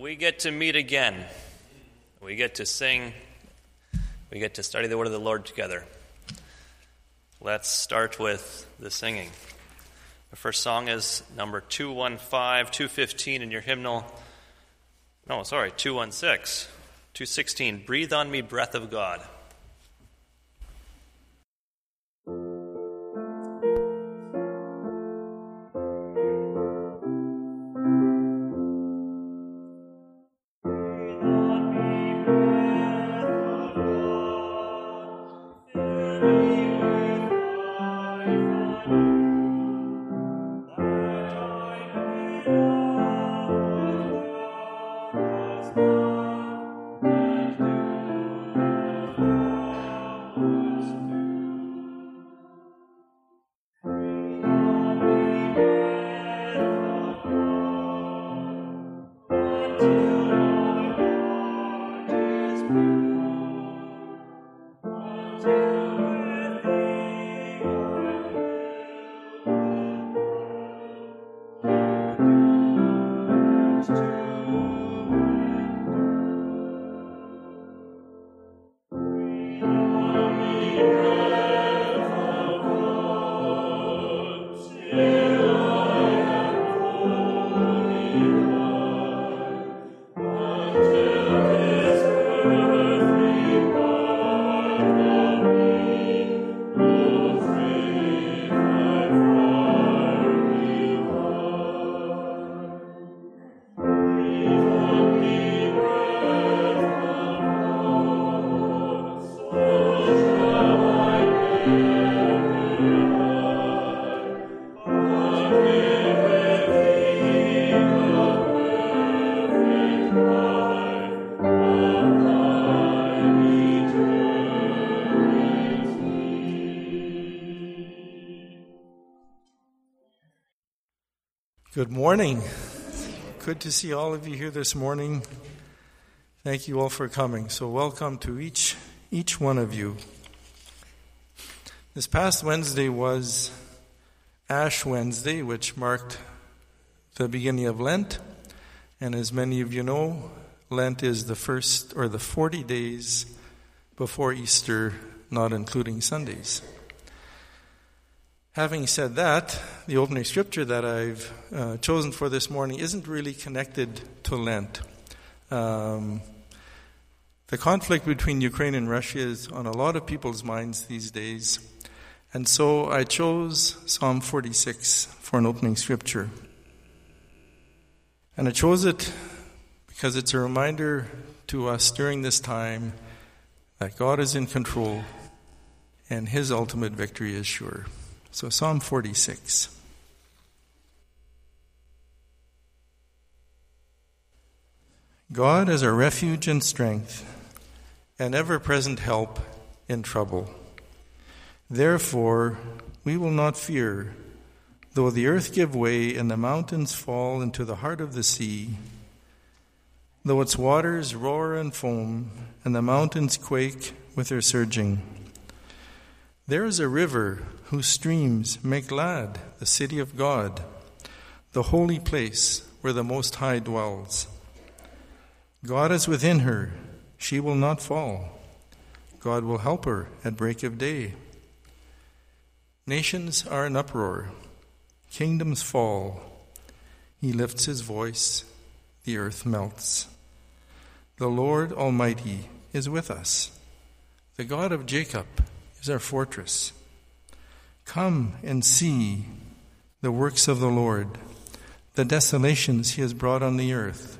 we get to meet again. We get to sing. We get to study the word of the Lord together. Let's start with the singing. The first song is number 215, 215 in your hymnal. No, sorry, 216. 216. Breathe on me, breath of God. Good morning. Good to see all of you here this morning. Thank you all for coming. So welcome to each each one of you. This past Wednesday was Ash Wednesday, which marked the beginning of Lent. And as many of you know, Lent is the first or the 40 days before Easter, not including Sundays. Having said that, the opening scripture that I've uh, chosen for this morning isn't really connected to Lent. Um, the conflict between Ukraine and Russia is on a lot of people's minds these days, and so I chose Psalm 46 for an opening scripture. And I chose it because it's a reminder to us during this time that God is in control and his ultimate victory is sure. So, Psalm 46. God is our refuge and strength, an ever present help in trouble. Therefore, we will not fear, though the earth give way and the mountains fall into the heart of the sea, though its waters roar and foam, and the mountains quake with their surging. There is a river whose streams make glad the city of God, the holy place where the Most High dwells. God is within her, she will not fall. God will help her at break of day. Nations are in uproar, kingdoms fall. He lifts his voice, the earth melts. The Lord Almighty is with us. The God of Jacob is our fortress. Come and see the works of the Lord, the desolations he has brought on the earth.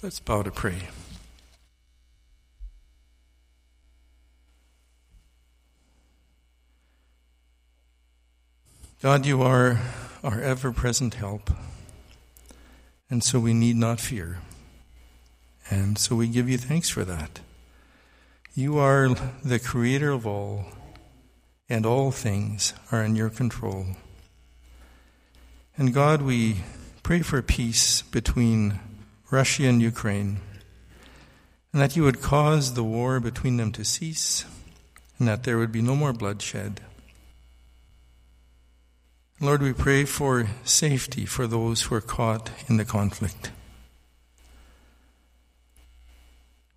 Let's bow to pray. God, you are our ever present help. And so we need not fear. And so we give you thanks for that. You are the creator of all, and all things are in your control. And God, we pray for peace between Russia and Ukraine, and that you would cause the war between them to cease, and that there would be no more bloodshed. Lord, we pray for safety for those who are caught in the conflict.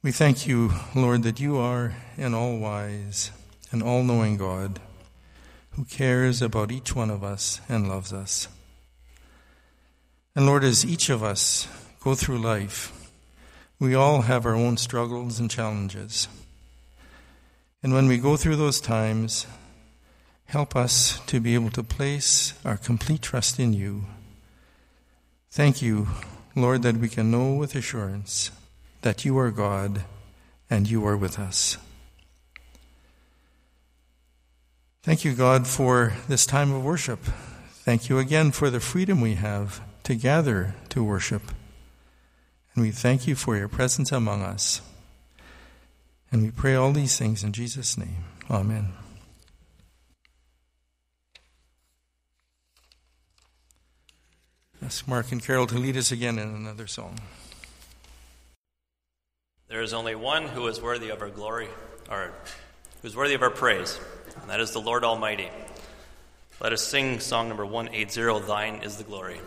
We thank you, Lord, that you are an all wise and all knowing God who cares about each one of us and loves us. And Lord, as each of us go through life, we all have our own struggles and challenges. And when we go through those times, help us to be able to place our complete trust in you. Thank you, Lord, that we can know with assurance that you are God and you are with us. Thank you, God, for this time of worship. Thank you again for the freedom we have to gather to worship. And we thank you for your presence among us. And we pray all these things in Jesus' name. Amen. Ask Mark and Carol to lead us again in another song. There is only one who is worthy of our glory, or who is worthy of our praise, and that is the Lord Almighty. Let us sing song number 180, Thine is the Glory.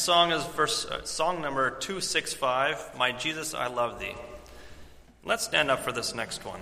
Next song is verse, uh, song number 265, My Jesus, I Love Thee. Let's stand up for this next one.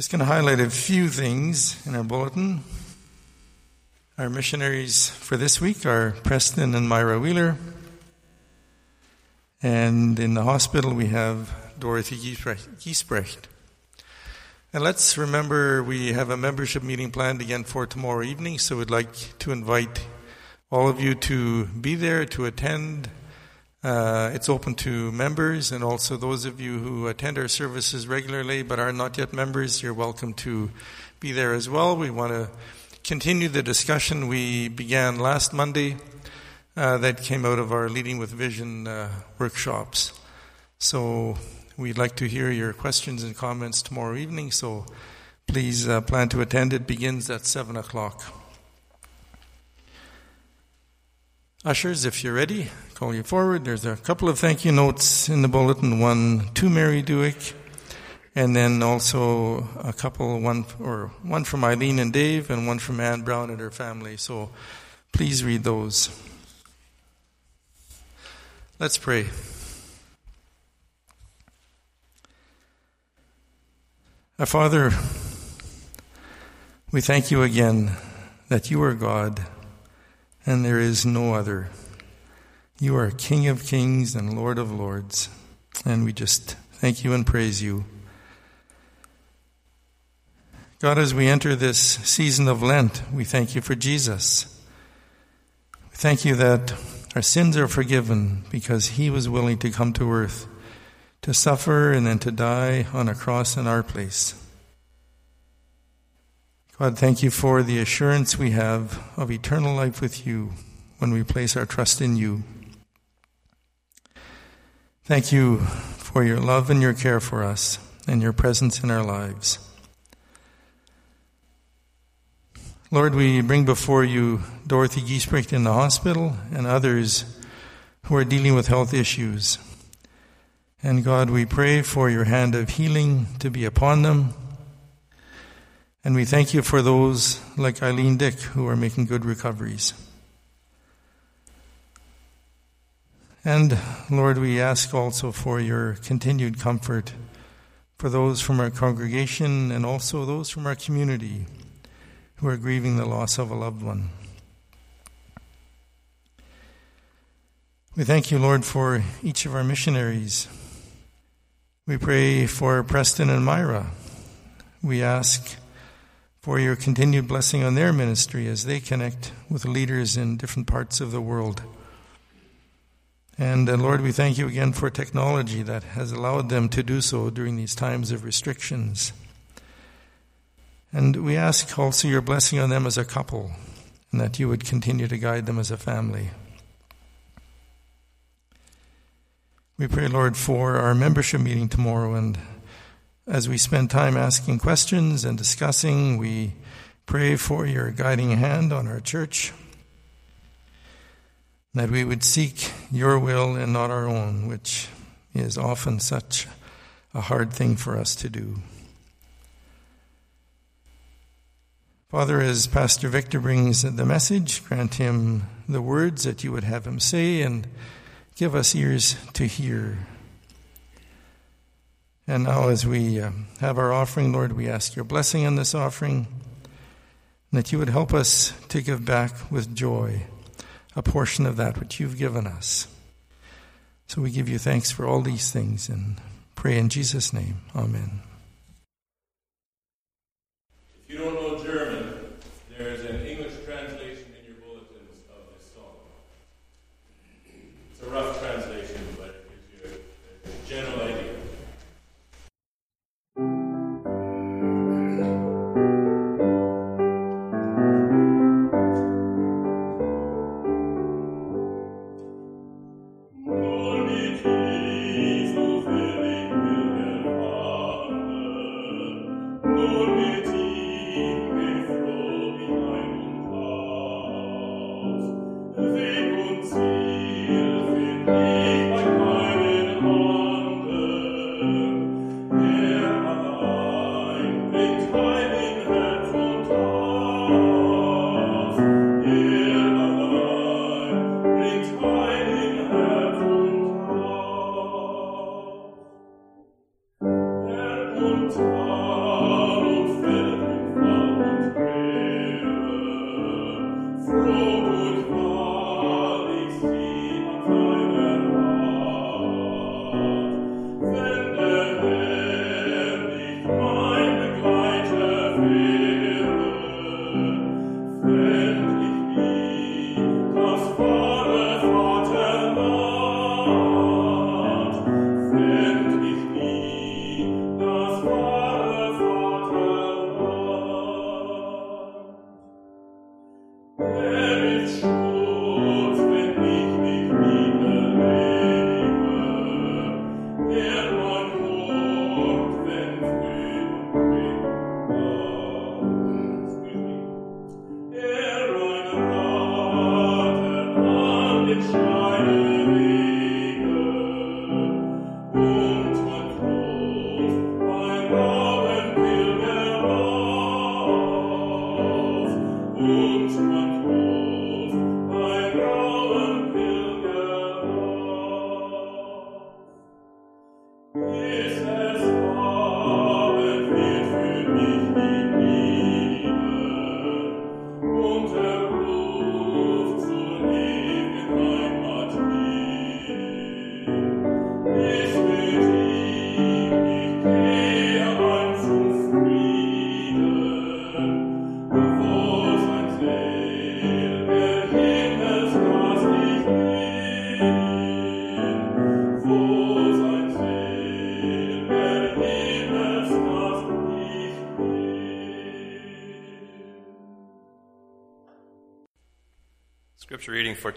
Just going to highlight a few things in our bulletin. Our missionaries for this week are Preston and Myra Wheeler. And in the hospital, we have Dorothy Giesbrecht. And let's remember we have a membership meeting planned again for tomorrow evening, so we'd like to invite all of you to be there to attend uh, it's open to members and also those of you who attend our services regularly but are not yet members. You're welcome to be there as well. We want to continue the discussion we began last Monday uh, that came out of our Leading with Vision uh, workshops. So we'd like to hear your questions and comments tomorrow evening. So please uh, plan to attend. It begins at 7 o'clock. Ushers, if you're ready, call you forward. There's a couple of thank you notes in the bulletin. One to Mary Dewick, and then also a couple, one or one from Eileen and Dave, and one from Ann Brown and her family. So please read those. Let's pray. Our Father, we thank you again that you are God and there is no other. You are King of kings and Lord of lords, and we just thank you and praise you. God, as we enter this season of Lent, we thank you for Jesus. We thank you that our sins are forgiven because he was willing to come to earth to suffer and then to die on a cross in our place. God, thank you for the assurance we have of eternal life with you when we place our trust in you. Thank you for your love and your care for us and your presence in our lives. Lord, we bring before you Dorothy Giesbrecht in the hospital and others who are dealing with health issues. And God, we pray for your hand of healing to be upon them and we thank you for those like Eileen Dick who are making good recoveries. And Lord, we ask also for your continued comfort for those from our congregation and also those from our community who are grieving the loss of a loved one. We thank you, Lord, for each of our missionaries. We pray for Preston and Myra. We ask for your continued blessing on their ministry as they connect with leaders in different parts of the world. And uh, Lord, we thank you again for technology that has allowed them to do so during these times of restrictions. And we ask also your blessing on them as a couple, and that you would continue to guide them as a family. We pray, Lord, for our membership meeting tomorrow and as we spend time asking questions and discussing, we pray for your guiding hand on our church, that we would seek your will and not our own, which is often such a hard thing for us to do. Father, as Pastor Victor brings the message, grant him the words that you would have him say and give us ears to hear. And now, as we uh, have our offering, Lord, we ask your blessing on this offering that you would help us to give back with joy a portion of that which you've given us. So we give you thanks for all these things and pray in Jesus' name. Amen.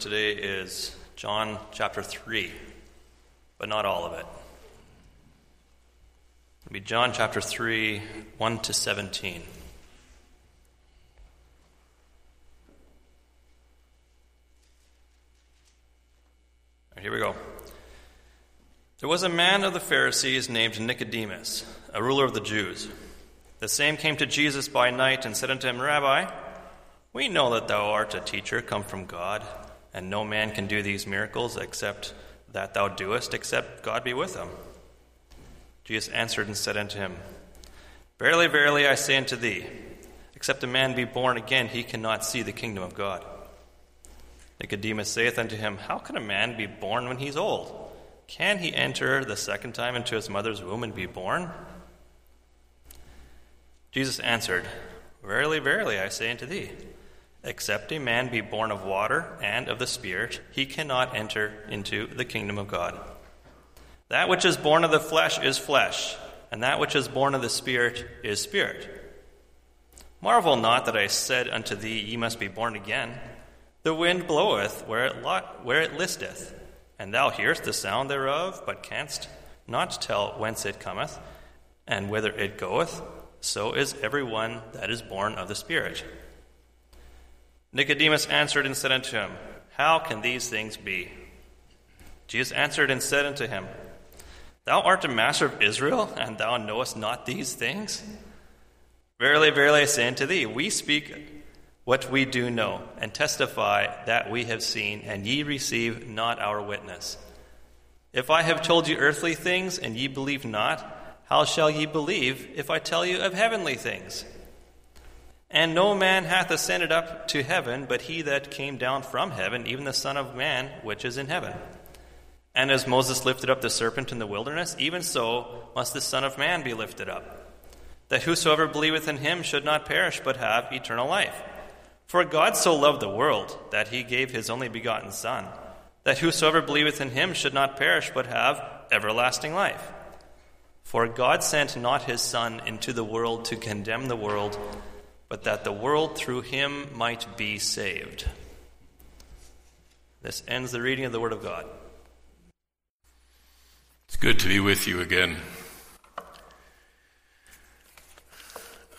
Today is John chapter 3, but not all of it. It'll be John chapter 3, 1 to 17. All right, here we go. There was a man of the Pharisees named Nicodemus, a ruler of the Jews. The same came to Jesus by night and said unto him, Rabbi, we know that thou art a teacher come from God, and no man can do these miracles except that thou doest, except God be with him. Jesus answered and said unto him, Verily, verily, I say unto thee, except a man be born again, he cannot see the kingdom of God. Nicodemus saith unto him, How can a man be born when he is old? Can he enter the second time into his mother's womb and be born? Jesus answered, Verily, verily, I say unto thee, except a man be born of water and of the Spirit, he cannot enter into the kingdom of God. That which is born of the flesh is flesh, and that which is born of the Spirit is spirit. Marvel not that I said unto thee, Ye must be born again. The wind bloweth where it, lot, where it listeth, and thou hearest the sound thereof, but canst not tell whence it cometh, and whither it goeth. so is every one that is born of the Spirit. Nicodemus answered and said unto him, How can these things be? Jesus answered and said unto him, Thou art a master of Israel, and thou knowest not these things? Verily, verily, I say unto thee, we speak what we do know, and testify that we have seen, and ye receive not our witness. If I have told you earthly things, and ye believe not, how shall ye believe if I tell you of heavenly things? And no man hath ascended up to heaven, but he that came down from heaven, even the Son of Man which is in heaven. And as Moses lifted up the serpent in the wilderness, even so must the Son of Man be lifted up, that whosoever believeth in him should not perish, but have eternal life. For God so loved the world that he gave his only begotten Son, that whosoever believeth in him should not perish, but have everlasting life. For God sent not his Son into the world to condemn the world, but that the world through him might be saved. This ends the reading of the Word of God. It's good to be with you again.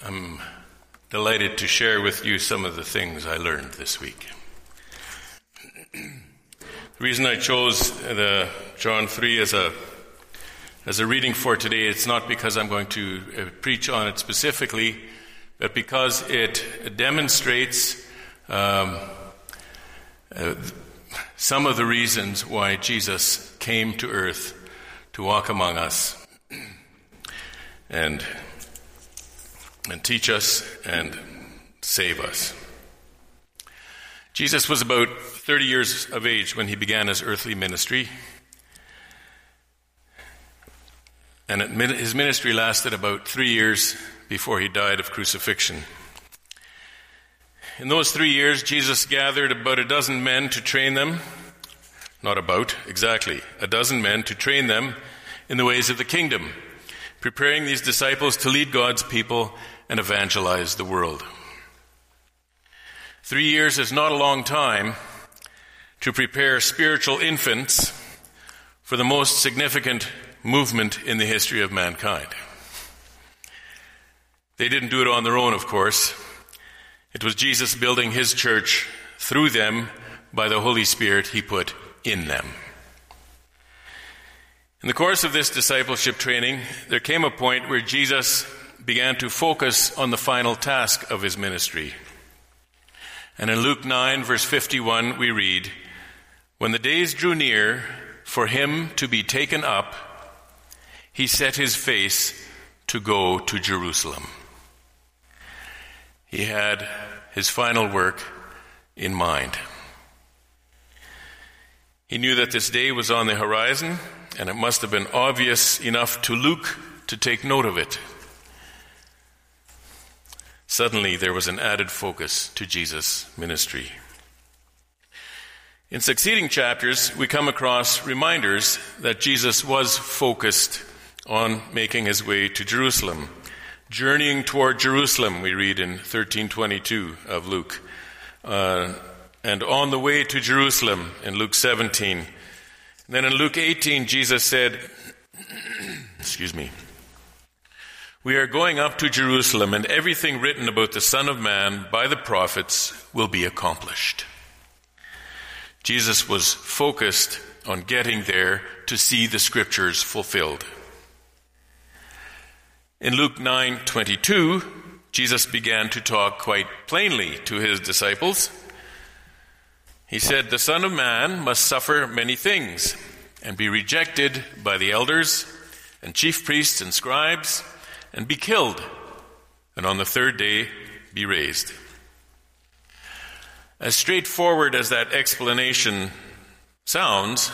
I'm delighted to share with you some of the things I learned this week. the reason I chose the John 3 as a as a reading for today, it's not because I'm going to uh, preach on it specifically, but because it demonstrates um, uh, some of the reasons why Jesus came to earth to walk among us and and teach us and save us. Jesus was about 30 years of age when he began his earthly ministry. And his ministry lasted about three years before he died of crucifixion. In those three years, Jesus gathered about a dozen men to train them. Not about, exactly, a dozen men to train them in the ways of the kingdom, preparing these disciples to lead God's people and evangelize the world. Three years is not a long time to prepare spiritual infants for the most significant movement in the history of mankind. They didn't do it on their own, of course. It was Jesus building his church through them by the Holy Spirit he put in them. In the course of this discipleship training, there came a point where Jesus began to focus on the final task of his ministry. And in Luke 9, verse 51, we read, When the days drew near for him to be taken up, he set his face to go to Jerusalem. He had his final work in mind. He knew that this day was on the horizon, and it must have been obvious enough to Luke to take note of it. Suddenly, there was an added focus to Jesus' ministry. In succeeding chapters, we come across reminders that Jesus was focused on making his way to Jerusalem. Journeying toward Jerusalem, we read in 1322 of Luke. Uh, and on the way to Jerusalem in Luke 17. And then in Luke 18, Jesus said, excuse me, we are going up to Jerusalem, and everything written about the Son of Man by the prophets will be accomplished. Jesus was focused on getting there to see the scriptures fulfilled. In Luke 9:22, Jesus began to talk quite plainly to his disciples. He said, "The Son of Man must suffer many things and be rejected by the elders and chief priests and scribes and be killed, and on the third day be raised. As straightforward as that explanation sounds,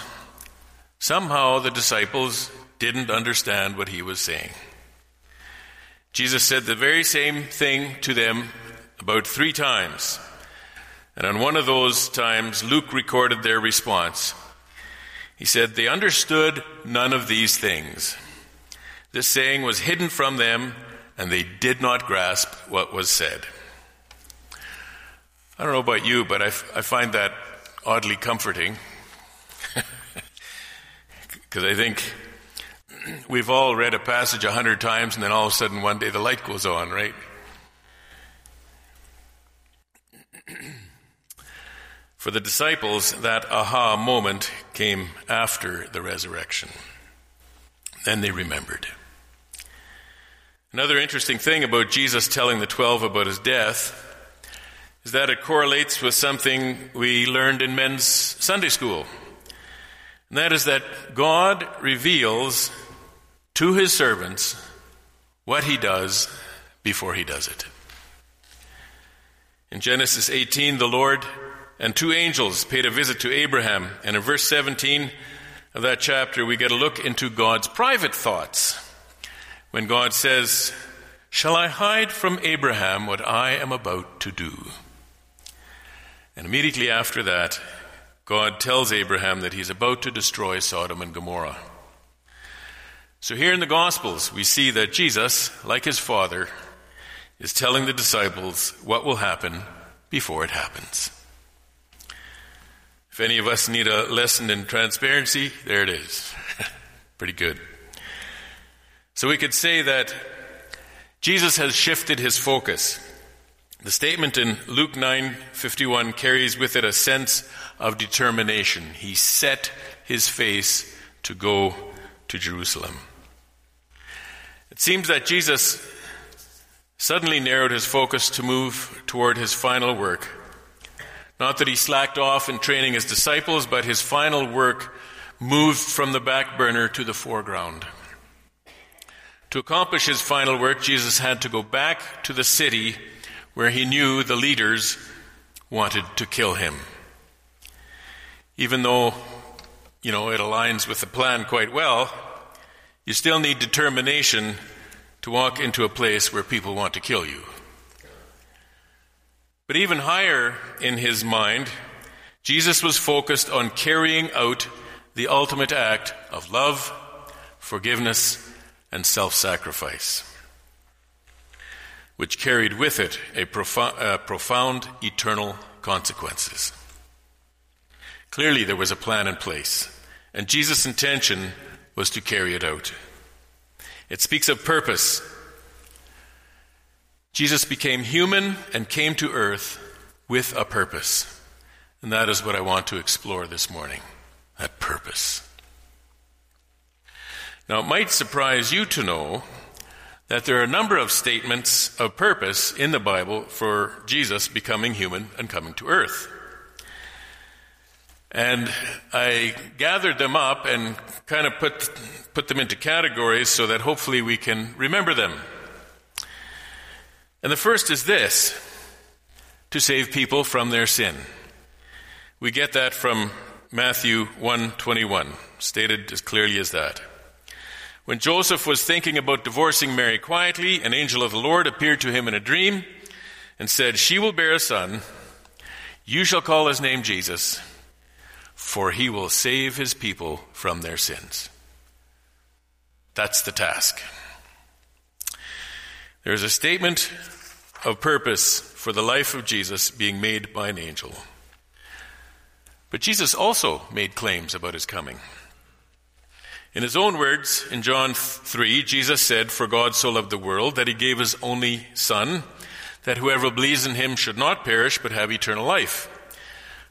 somehow the disciples didn't understand what he was saying. Jesus said the very same thing to them about three times. And on one of those times, Luke recorded their response. He said, They understood none of these things. This saying was hidden from them, and they did not grasp what was said. I don't know about you, but I, f- I find that oddly comforting. Because I think we've all read a passage a hundred times and then all of a sudden one day the light goes on, right? For the disciples, that aha moment came after the resurrection. Then they remembered. Another interesting thing about Jesus telling the twelve about his death is that it correlates with something we learned in men's Sunday school. And that is that God reveals to his servants what he does before he does it. In Genesis 18, the Lord and two angels paid a visit to Abraham. And in verse 17 of that chapter, we get a look into God's private thoughts. When God says, Shall I hide from Abraham what I am about to do? And immediately after that, God tells Abraham that he's about to destroy Sodom and Gomorrah. So here in the Gospels, we see that Jesus, like his Father, is telling the disciples what will happen before it happens. If any of us need a lesson in transparency, there it is. Pretty good. So we could say that Jesus has shifted his focus. The statement in Luke 9:51 carries with it a sense of determination. He set his face to go to Jerusalem. It seems that Jesus suddenly narrowed his focus to move toward his final work not that he slacked off in training his disciples, but his final work moved from the back burner to the foreground. To accomplish his final work, Jesus had to go back to the city where he knew the leaders wanted to kill him. Even though, you know, it aligns with the plan quite well, you still need determination to walk into a place where people want to kill you. But even higher in his mind, Jesus was focused on carrying out the ultimate act of love, forgiveness, and self sacrifice, which carried with it a profound, uh, profound eternal consequences. Clearly, there was a plan in place, and Jesus' intention was to carry it out. It speaks of purpose Jesus became human and came to earth with a purpose. And that is what I want to explore this morning that purpose. Now, it might surprise you to know that there are a number of statements of purpose in the Bible for Jesus becoming human and coming to earth. And I gathered them up and kind of put, put them into categories so that hopefully we can remember them. And the first is this to save people from their sin. We get that from Matthew 1:21, stated as clearly as that. When Joseph was thinking about divorcing Mary quietly, an angel of the Lord appeared to him in a dream and said, "She will bear a son. You shall call his name Jesus, for he will save his people from their sins." That's the task. There's a statement of purpose for the life of Jesus being made by an angel. But Jesus also made claims about his coming. In his own words, in John 3, Jesus said, For God so loved the world that he gave his only Son, that whoever believes in him should not perish but have eternal life.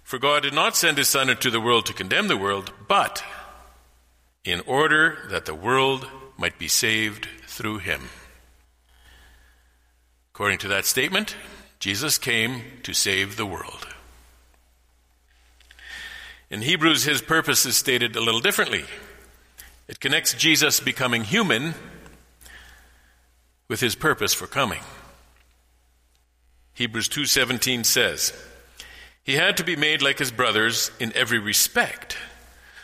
For God did not send his Son into the world to condemn the world, but in order that the world might be saved through him. According to that statement, Jesus came to save the world. In Hebrews, his purpose is stated a little differently. It connects Jesus becoming human with his purpose for coming. Hebrews 2:17 says, "He had to be made like his brothers in every respect,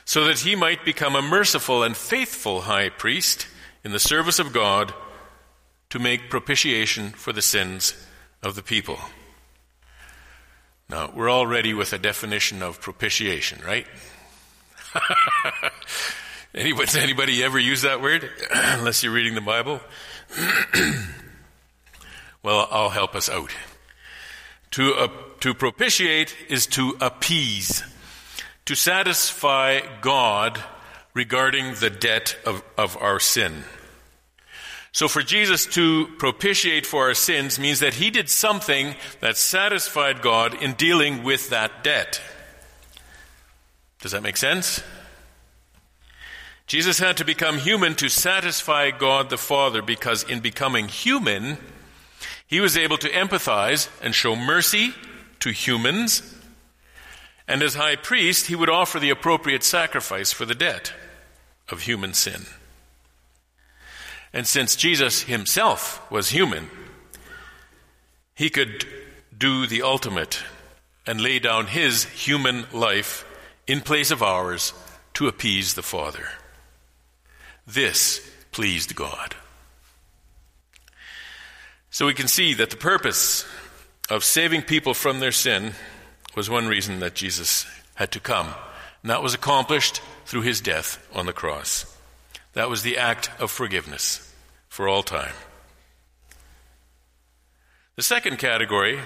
so that he might become a merciful and faithful high priest in the service of God to make propitiation for the sins of the people. Now, we're all ready with a definition of propitiation, right? anybody, anybody ever use that word? Unless you're reading the Bible? well, I'll help us out. To, uh, to propitiate is to appease, to satisfy God regarding the debt of, of our sin. So for Jesus to propitiate for our sins means that he did something that satisfied God in dealing with that debt. Does that make sense? Jesus had to become human to satisfy God the Father because in becoming human, he was able to empathize and show mercy to humans. And as high priest, he would offer the appropriate sacrifice for the debt of human sin. And since Jesus himself was human, he could do the ultimate and lay down his human life in place of ours to appease the Father. This pleased God. So we can see that the purpose of saving people from their sin was one reason that Jesus had to come. And that was accomplished through his death on the cross. That was the act of forgiveness for all time. The second category,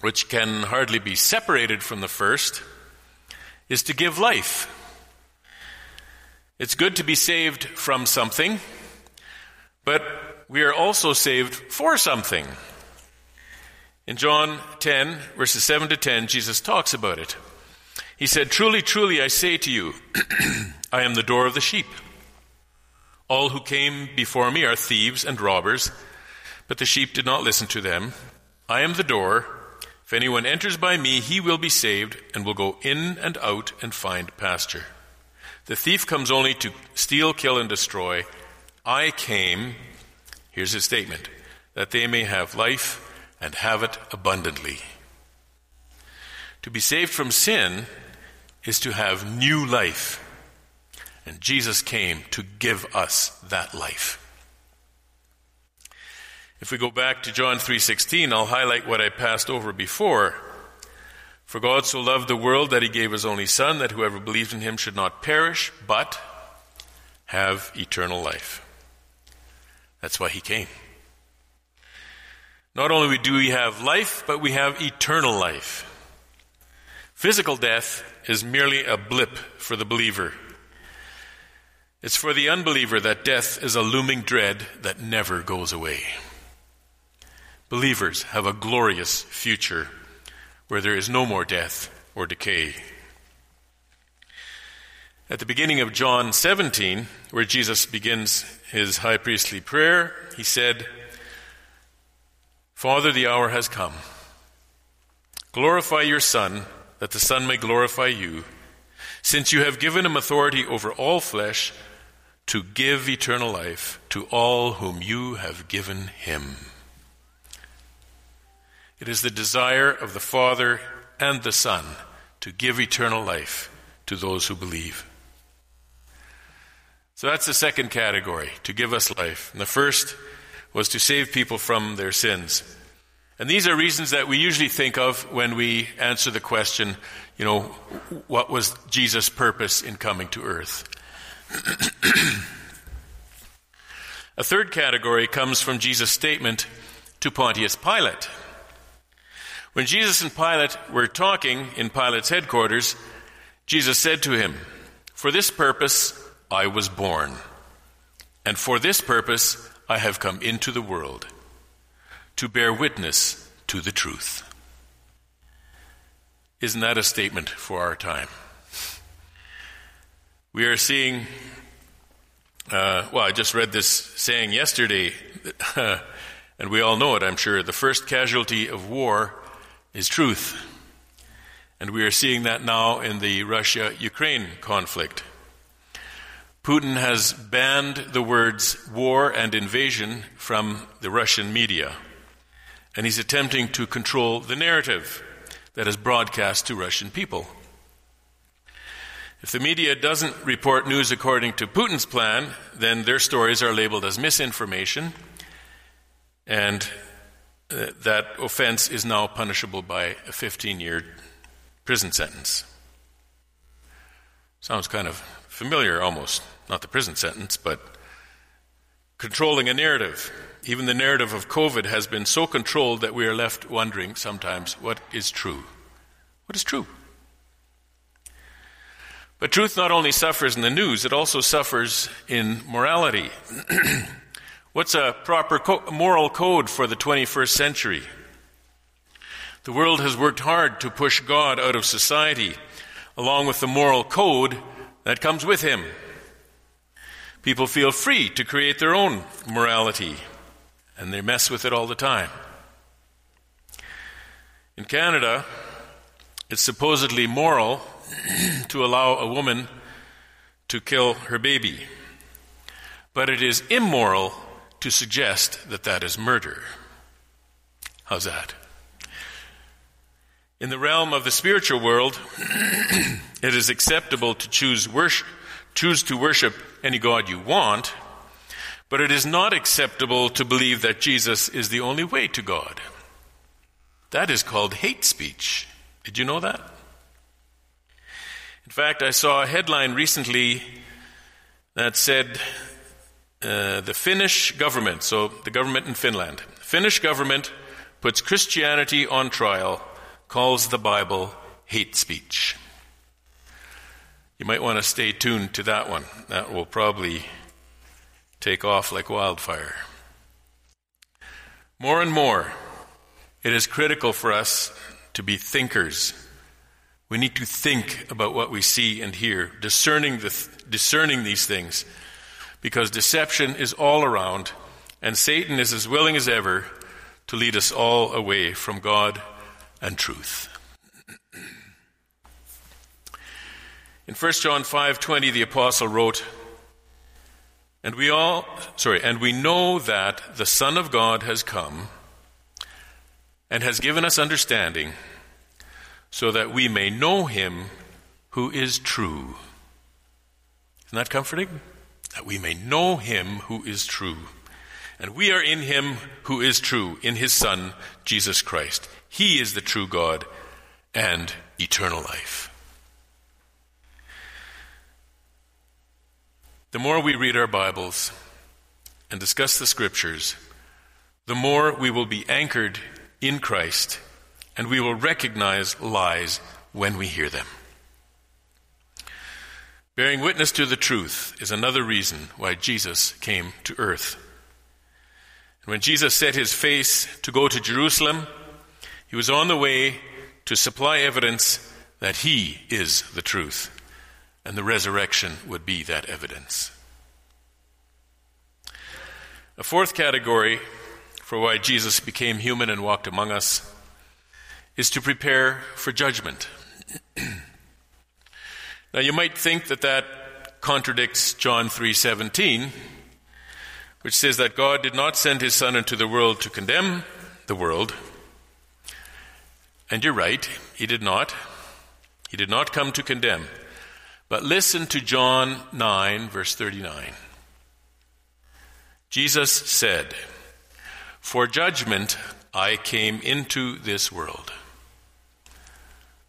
which can hardly be separated from the first, is to give life. It's good to be saved from something, but we are also saved for something. In John 10, verses 7 to 10, Jesus talks about it. He said, Truly, truly, I say to you, I am the door of the sheep. All who came before me are thieves and robbers, but the sheep did not listen to them. I am the door. If anyone enters by me, he will be saved and will go in and out and find pasture. The thief comes only to steal, kill, and destroy. I came, here's his statement, that they may have life and have it abundantly. To be saved from sin is to have new life. And Jesus came to give us that life. If we go back to John 3:16, I'll highlight what I passed over before. For God so loved the world that he gave his only son that whoever believes in him should not perish but have eternal life. That's why he came. Not only do we have life, but we have eternal life. Physical death is merely a blip for the believer. It's for the unbeliever that death is a looming dread that never goes away. Believers have a glorious future where there is no more death or decay. At the beginning of John 17, where Jesus begins his high priestly prayer, he said, Father, the hour has come. Glorify your Son, that the Son may glorify you, since you have given him authority over all flesh to give eternal life to all whom you have given him. It is the desire of the Father and the Son to give eternal life to those who believe. So that's the second category, to give us life. And the first was to save people from their sins. And these are reasons that we usually think of when we answer the question, you know, what was Jesus' purpose in coming to earth? A third category comes from Jesus' statement to Pontius Pilate. When Jesus and Pilate were talking in Pilate's headquarters, Jesus said to him, For this purpose I was born, and for this purpose I have come into the world, to bear witness to the truth. Isn't that a statement for our time? We are seeing, uh, well, I just read this saying yesterday, and we all know it, I'm sure. The first casualty of war is truth. And we are seeing that now in the Russia Ukraine conflict. Putin has banned the words war and invasion from the Russian media. And he's attempting to control the narrative that is broadcast to Russian people. If the media doesn't report news according to Putin's plan, then their stories are labeled as misinformation, and uh, that offense is now punishable by a 15 year prison sentence. Sounds kind of familiar almost. Not the prison sentence, but controlling a narrative. Even the narrative of COVID has been so controlled that we are left wondering sometimes what is true. What is true? But truth not only suffers in the news, it also suffers in morality. What's a proper co- moral code for the 21st century? The world has worked hard to push God out of society, along with the moral code that comes with him. People feel free to create their own morality, and they mess with it all the time. In Canada, it's supposedly moral to allow a woman to kill her baby, but it is immoral to suggest that that is murder. How's that? In the realm of the spiritual world, it is acceptable to choose worship, choose to worship any god you want, but it is not acceptable to believe that Jesus is the only way to God. That is called hate speech. Did you know that? In fact, I saw a headline recently that said uh, the Finnish government, so the government in Finland, Finnish government puts Christianity on trial, calls the Bible hate speech. You might want to stay tuned to that one. That will probably take off like wildfire. More and more, it is critical for us to be thinkers. We need to think about what we see and hear, discerning, the, discerning these things, because deception is all around, and Satan is as willing as ever to lead us all away from God and truth. In 1 John 5:20 the apostle wrote, "And we all, sorry, and we know that the Son of God has come and has given us understanding so that we may know him who is true. Isn't that comforting? That we may know him who is true. And we are in him who is true, in his Son, Jesus Christ. He is the true God and eternal life. The more we read our Bibles and discuss the Scriptures, the more we will be anchored in Christ, and we will recognize lies when we hear them. Bearing witness to the truth is another reason why Jesus came to earth. And when Jesus set his face to go to Jerusalem, he was on the way to supply evidence that he is the truth, and the resurrection would be that evidence. A fourth category for why Jesus became human and walked among us is to prepare for judgment. now you might think that that contradicts John 3:17 which says that God did not send his son into the world to condemn the world. And you're right, he did not. He did not come to condemn. But listen to John 9 verse 39. Jesus said, for judgment I came into this world.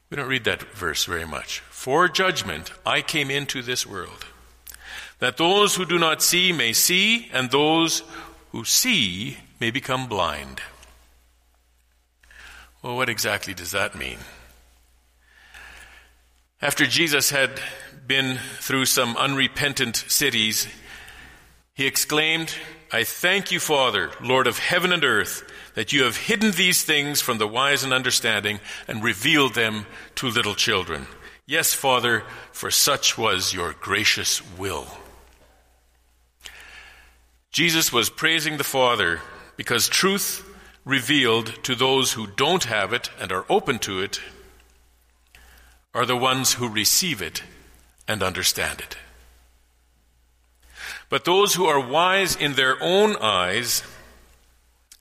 We don't read that verse very much. For judgment I came into this world, that those who do not see may see, and those who see may become blind. Well, what exactly does that mean? After Jesus had been through some unrepentant cities, he exclaimed, I thank you, Father, Lord of heaven and earth, that you have hidden these things from the wise and understanding and revealed them to little children. Yes, Father, for such was your gracious will. Jesus was praising the Father because truth revealed to those who don't have it and are open to it are the ones who receive it and understand it. But those who are wise in their own eyes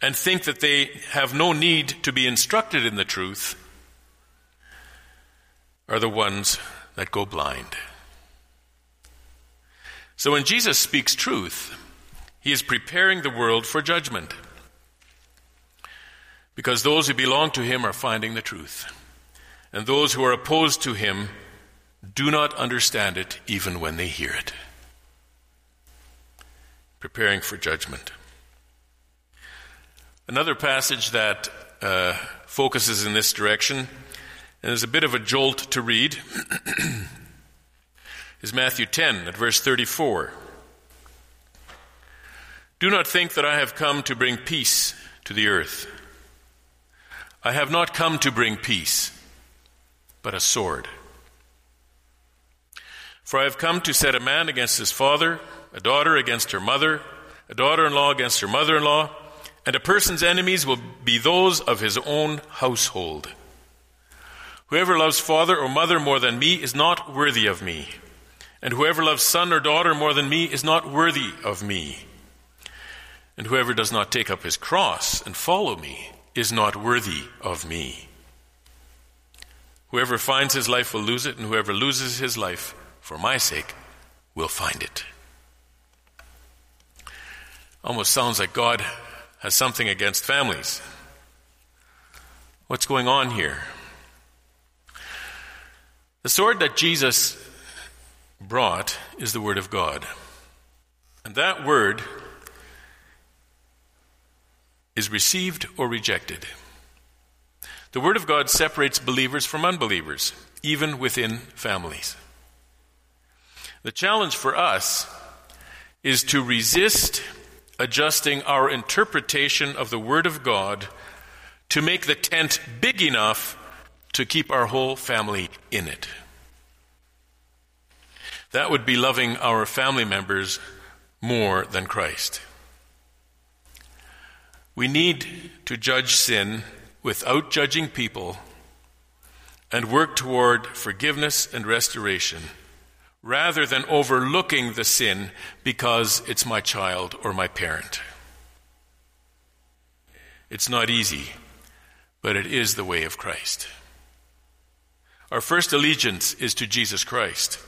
and think that they have no need to be instructed in the truth are the ones that go blind. So when Jesus speaks truth, he is preparing the world for judgment. Because those who belong to him are finding the truth. And those who are opposed to him do not understand it even when they hear it preparing for judgment. Another passage that uh, focuses in this direction, and is a bit of a jolt to read, is Matthew 10 at verse 34. Do not think that I have come to bring peace to the earth. I have not come to bring peace, but a sword. For I have come to set a man against his father, a daughter against her mother, a daughter in law against her mother in law, and a person's enemies will be those of his own household. Whoever loves father or mother more than me is not worthy of me, and whoever loves son or daughter more than me is not worthy of me. And whoever does not take up his cross and follow me is not worthy of me. Whoever finds his life will lose it, and whoever loses his life for my sake will find it. Almost sounds like God has something against families. What's going on here? The sword that Jesus brought is the Word of God. And that Word is received or rejected. The Word of God separates believers from unbelievers, even within families. The challenge for us is to resist adjusting our interpretation of the Word of God to make the tent big enough to keep our whole family in it. That would be loving our family members more than Christ. We need to judge sin without judging people and work toward forgiveness and restoration rather than overlooking the sin because it's my child or my parent. It's not easy, but it is the way of Christ. Our first allegiance is to Jesus Christ.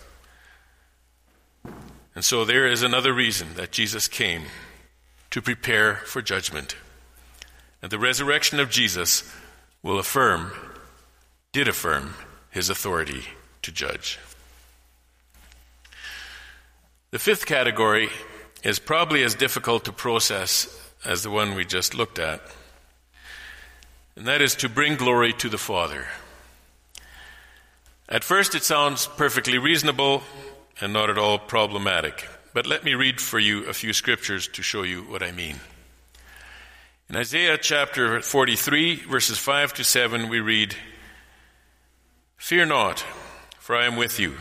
And so there is another reason that Jesus came to prepare for judgment. And the resurrection of Jesus will affirm, did affirm, his authority to judge. The fifth category is probably as difficult to process as the one we just looked at, and that is to bring glory to the Father. At first, it sounds perfectly reasonable and not at all problematic, but let me read for you a few scriptures to show you what I mean. In Isaiah chapter 43, verses 5 to 7, we read, Fear not, for I am with you.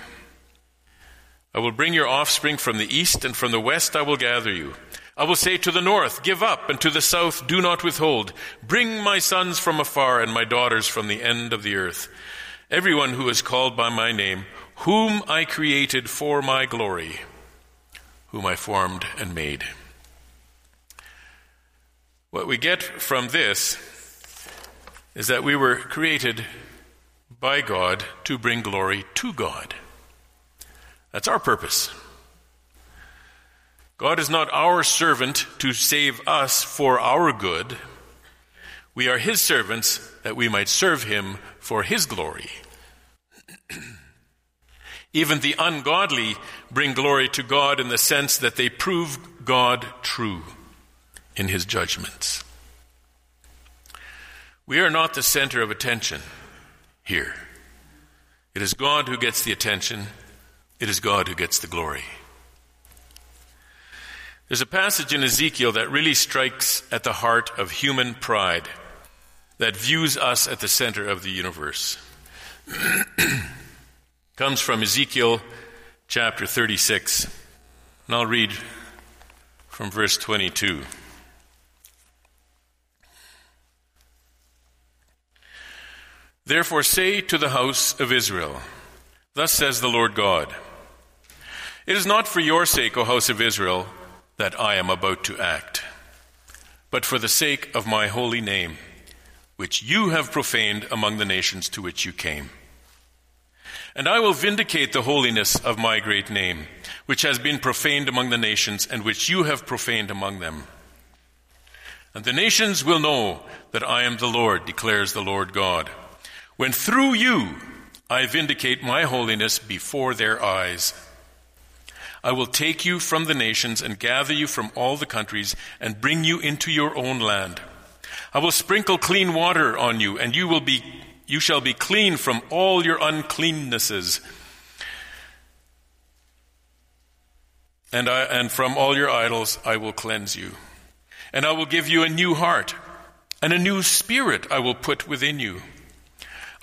I will bring your offspring from the east, and from the west I will gather you. I will say to the north, Give up, and to the south, Do not withhold. Bring my sons from afar, and my daughters from the end of the earth. Everyone who is called by my name, whom I created for my glory, whom I formed and made. What we get from this is that we were created by God to bring glory to God. That's our purpose. God is not our servant to save us for our good. We are His servants that we might serve Him for His glory. Even the ungodly bring glory to God in the sense that they prove God true in His judgments. We are not the center of attention here. It is God who gets the attention it is God who gets the glory. There's a passage in Ezekiel that really strikes at the heart of human pride that views us at the center of the universe. Comes from Ezekiel chapter 36. And I'll read from verse 22. Therefore say to the house of Israel, Thus says the Lord God It is not for your sake, O house of Israel, that I am about to act, but for the sake of my holy name, which you have profaned among the nations to which you came. And I will vindicate the holiness of my great name, which has been profaned among the nations, and which you have profaned among them. And the nations will know that I am the Lord, declares the Lord God, when through you I vindicate my holiness before their eyes. I will take you from the nations and gather you from all the countries and bring you into your own land. I will sprinkle clean water on you, and you will be you shall be clean from all your uncleannesses. and, I, and from all your idols I will cleanse you. And I will give you a new heart, and a new spirit I will put within you.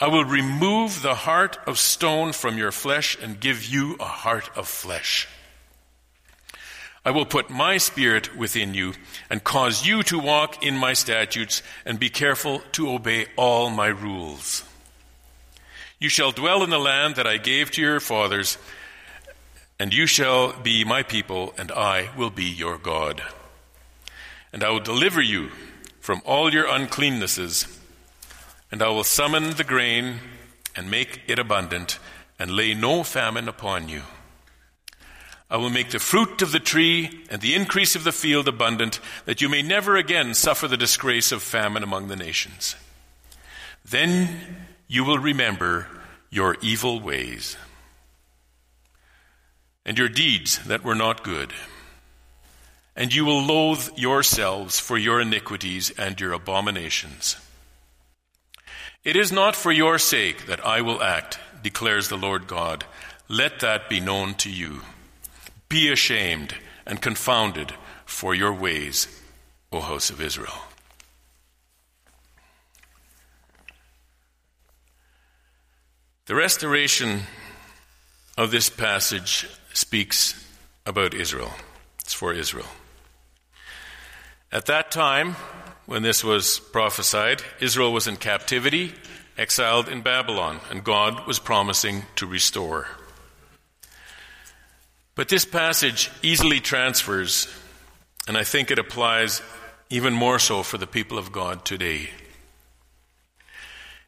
I will remove the heart of stone from your flesh and give you a heart of flesh. I will put my spirit within you and cause you to walk in my statutes and be careful to obey all my rules. You shall dwell in the land that I gave to your fathers, and you shall be my people, and I will be your God. And I will deliver you from all your uncleannesses, and I will summon the grain and make it abundant, and lay no famine upon you. I will make the fruit of the tree and the increase of the field abundant, that you may never again suffer the disgrace of famine among the nations. Then you will remember your evil ways and your deeds that were not good. And you will loathe yourselves for your iniquities and your abominations. It is not for your sake that I will act, declares the Lord God. Let that be known to you. Be ashamed and confounded for your ways, O house of Israel. The restoration of this passage speaks about Israel. It's for Israel. At that time, when this was prophesied, Israel was in captivity, exiled in Babylon, and God was promising to restore. But this passage easily transfers, and I think it applies even more so for the people of God today.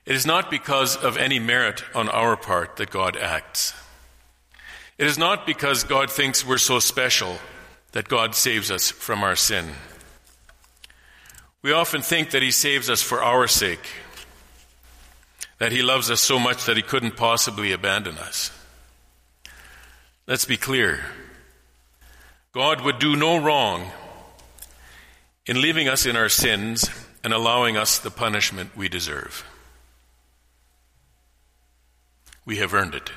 It is not because of any merit on our part that God acts. It is not because God thinks we're so special that God saves us from our sin. We often think that He saves us for our sake, that He loves us so much that He couldn't possibly abandon us. Let's be clear. God would do no wrong in leaving us in our sins and allowing us the punishment we deserve. We have earned it.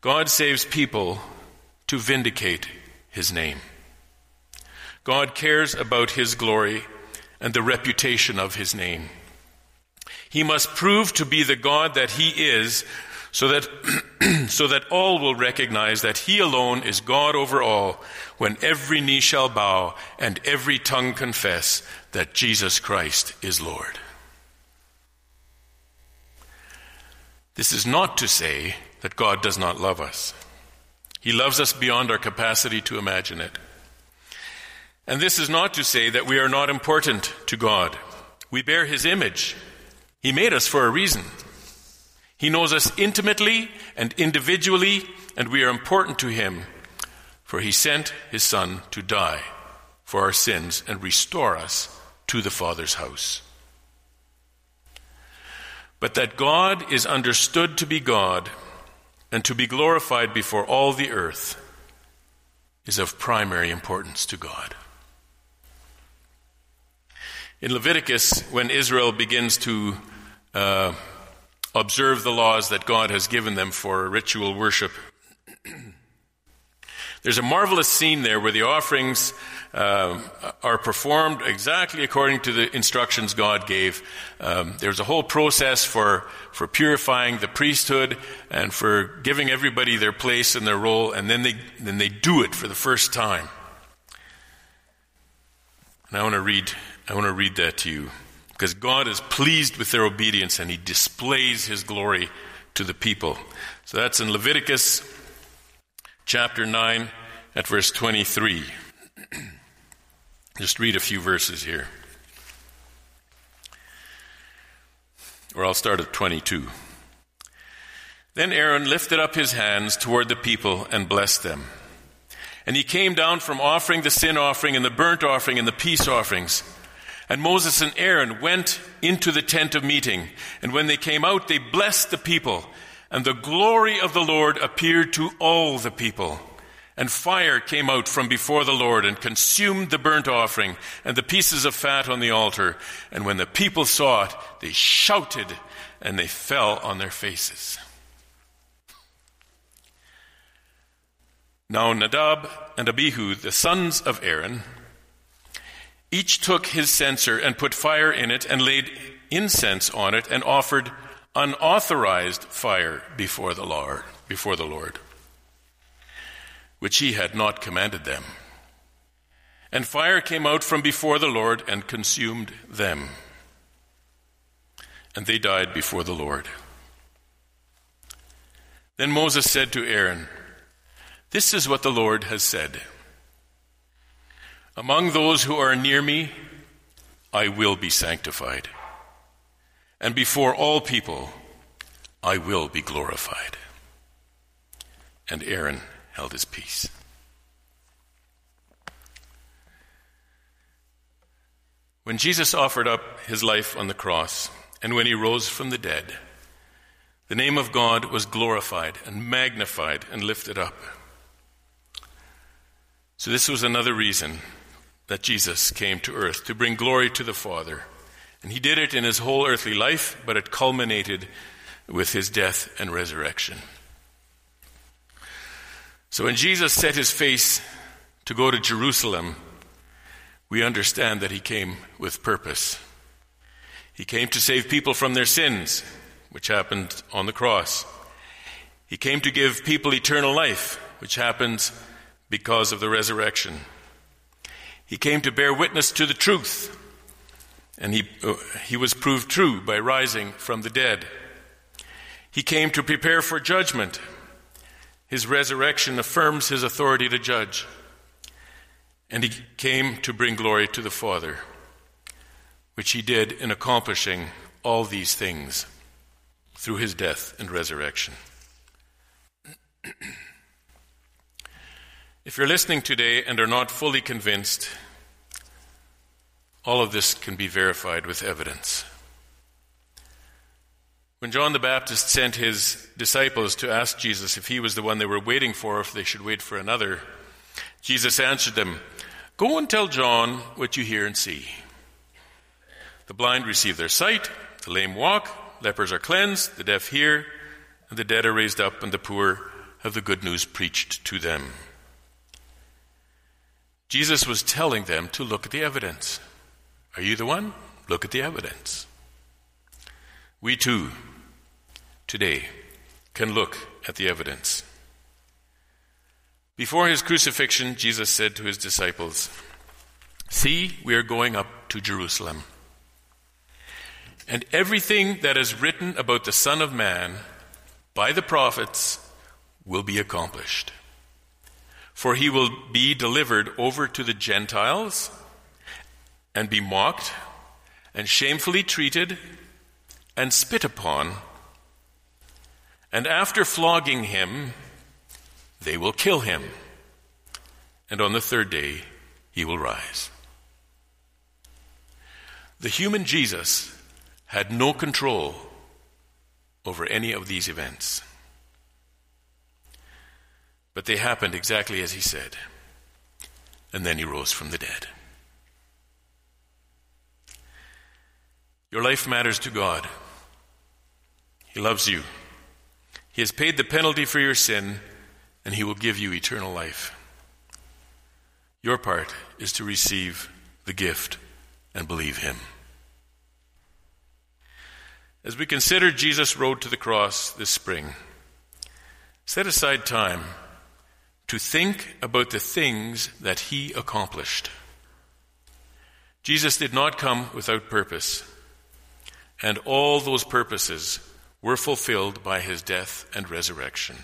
God saves people to vindicate his name. God cares about his glory and the reputation of his name. He must prove to be the God that he is so that, so that all will recognize that he alone is God over all when every knee shall bow and every tongue confess that Jesus Christ is Lord. This is not to say that God does not love us. He loves us beyond our capacity to imagine it. And this is not to say that we are not important to God. We bear His image. He made us for a reason. He knows us intimately and individually, and we are important to Him, for He sent His Son to die for our sins and restore us to the Father's house. But that God is understood to be God and to be glorified before all the earth is of primary importance to God. In Leviticus, when Israel begins to uh, observe the laws that God has given them for ritual worship, there's a marvelous scene there where the offerings uh, are performed exactly according to the instructions God gave. Um, there's a whole process for, for purifying the priesthood and for giving everybody their place and their role, and then they, then they do it for the first time. And I want to read, I want to read that to you because God is pleased with their obedience and He displays His glory to the people. So that's in Leviticus chapter 9 at verse 23. Just read a few verses here. Or I'll start at 22. Then Aaron lifted up his hands toward the people and blessed them. And he came down from offering the sin offering and the burnt offering and the peace offerings. And Moses and Aaron went into the tent of meeting. And when they came out, they blessed the people. And the glory of the Lord appeared to all the people. And fire came out from before the Lord and consumed the burnt offering and the pieces of fat on the altar. And when the people saw it, they shouted and they fell on their faces. Now Nadab and Abihu, the sons of Aaron, each took his censer and put fire in it and laid incense on it and offered unauthorized fire before the Lord, before the Lord, which he had not commanded them. And fire came out from before the Lord and consumed them. And they died before the Lord. Then Moses said to Aaron, This is what the Lord has said. Among those who are near me, I will be sanctified. And before all people, I will be glorified. And Aaron held his peace. When Jesus offered up his life on the cross, and when he rose from the dead, the name of God was glorified and magnified and lifted up. So, this was another reason that Jesus came to earth to bring glory to the Father. And he did it in his whole earthly life, but it culminated with his death and resurrection. So, when Jesus set his face to go to Jerusalem, we understand that he came with purpose. He came to save people from their sins, which happened on the cross. He came to give people eternal life, which happens because of the resurrection. He came to bear witness to the truth, and he, uh, he was proved true by rising from the dead. He came to prepare for judgment. His resurrection affirms his authority to judge. And he came to bring glory to the Father, which he did in accomplishing all these things through his death and resurrection. if you're listening today and are not fully convinced, all of this can be verified with evidence. When John the Baptist sent his disciples to ask Jesus if he was the one they were waiting for, if they should wait for another, Jesus answered them, Go and tell John what you hear and see. The blind receive their sight, the lame walk, lepers are cleansed, the deaf hear, and the dead are raised up, and the poor have the good news preached to them. Jesus was telling them to look at the evidence. Are you the one? Look at the evidence. We too, today, can look at the evidence. Before his crucifixion, Jesus said to his disciples, See, we are going up to Jerusalem. And everything that is written about the Son of Man by the prophets will be accomplished. For he will be delivered over to the Gentiles and be mocked and shamefully treated and spit upon. And after flogging him, they will kill him, and on the third day he will rise. The human Jesus had no control over any of these events. But they happened exactly as he said. And then he rose from the dead. Your life matters to God. He loves you. He has paid the penalty for your sin and he will give you eternal life. Your part is to receive the gift and believe him. As we consider Jesus' road to the cross this spring, set aside time to think about the things that he accomplished. Jesus did not come without purpose, and all those purposes were fulfilled by his death and resurrection.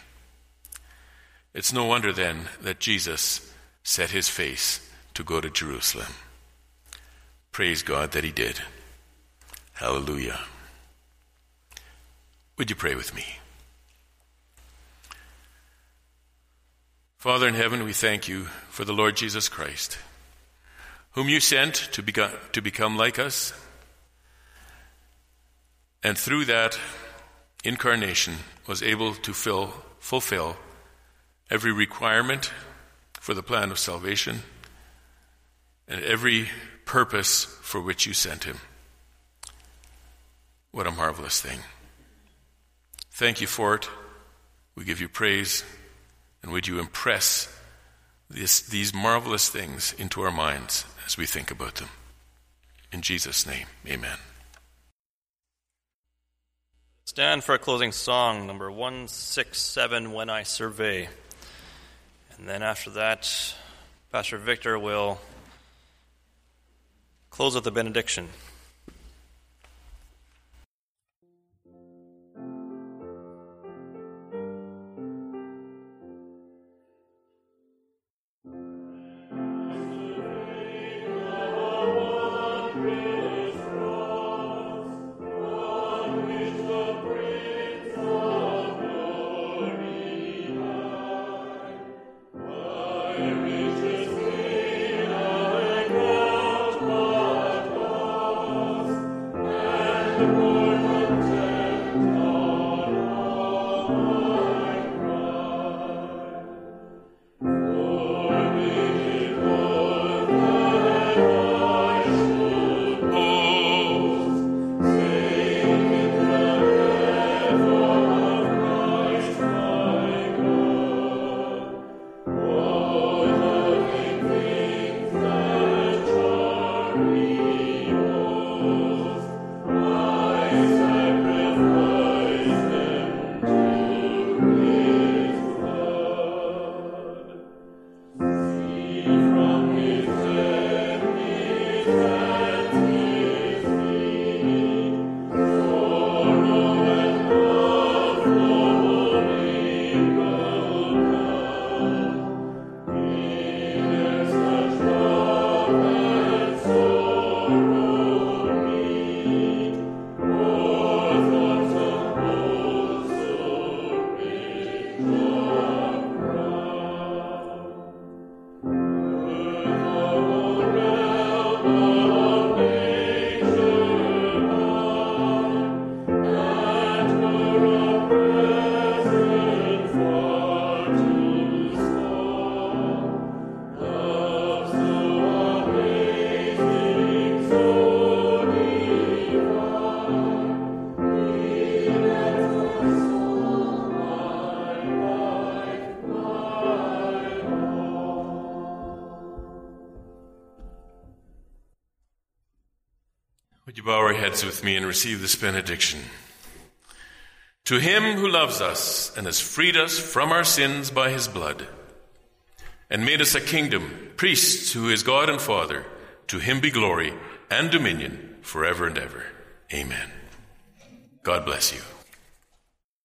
It's no wonder then that Jesus set his face to go to Jerusalem. Praise God that he did. Hallelujah. Would you pray with me? Father in heaven, we thank you for the Lord Jesus Christ, whom you sent to, become, to become like us, and through that incarnation was able to fill, fulfill every requirement for the plan of salvation, and every purpose for which you sent him. What a marvelous thing. Thank you for it. We give you praise And would you impress this, these marvelous things into our minds as we think about them? In Jesus' name, amen. Stand for a closing song, number 167, When I Survey. And then after that, Pastor Victor will close with the benediction. Heads with me and receive this benediction? To him who loves us and has freed us from our sins by his blood, and made us a kingdom, priests who is God and Father, to him be glory and dominion forever and ever. Amen. God bless you.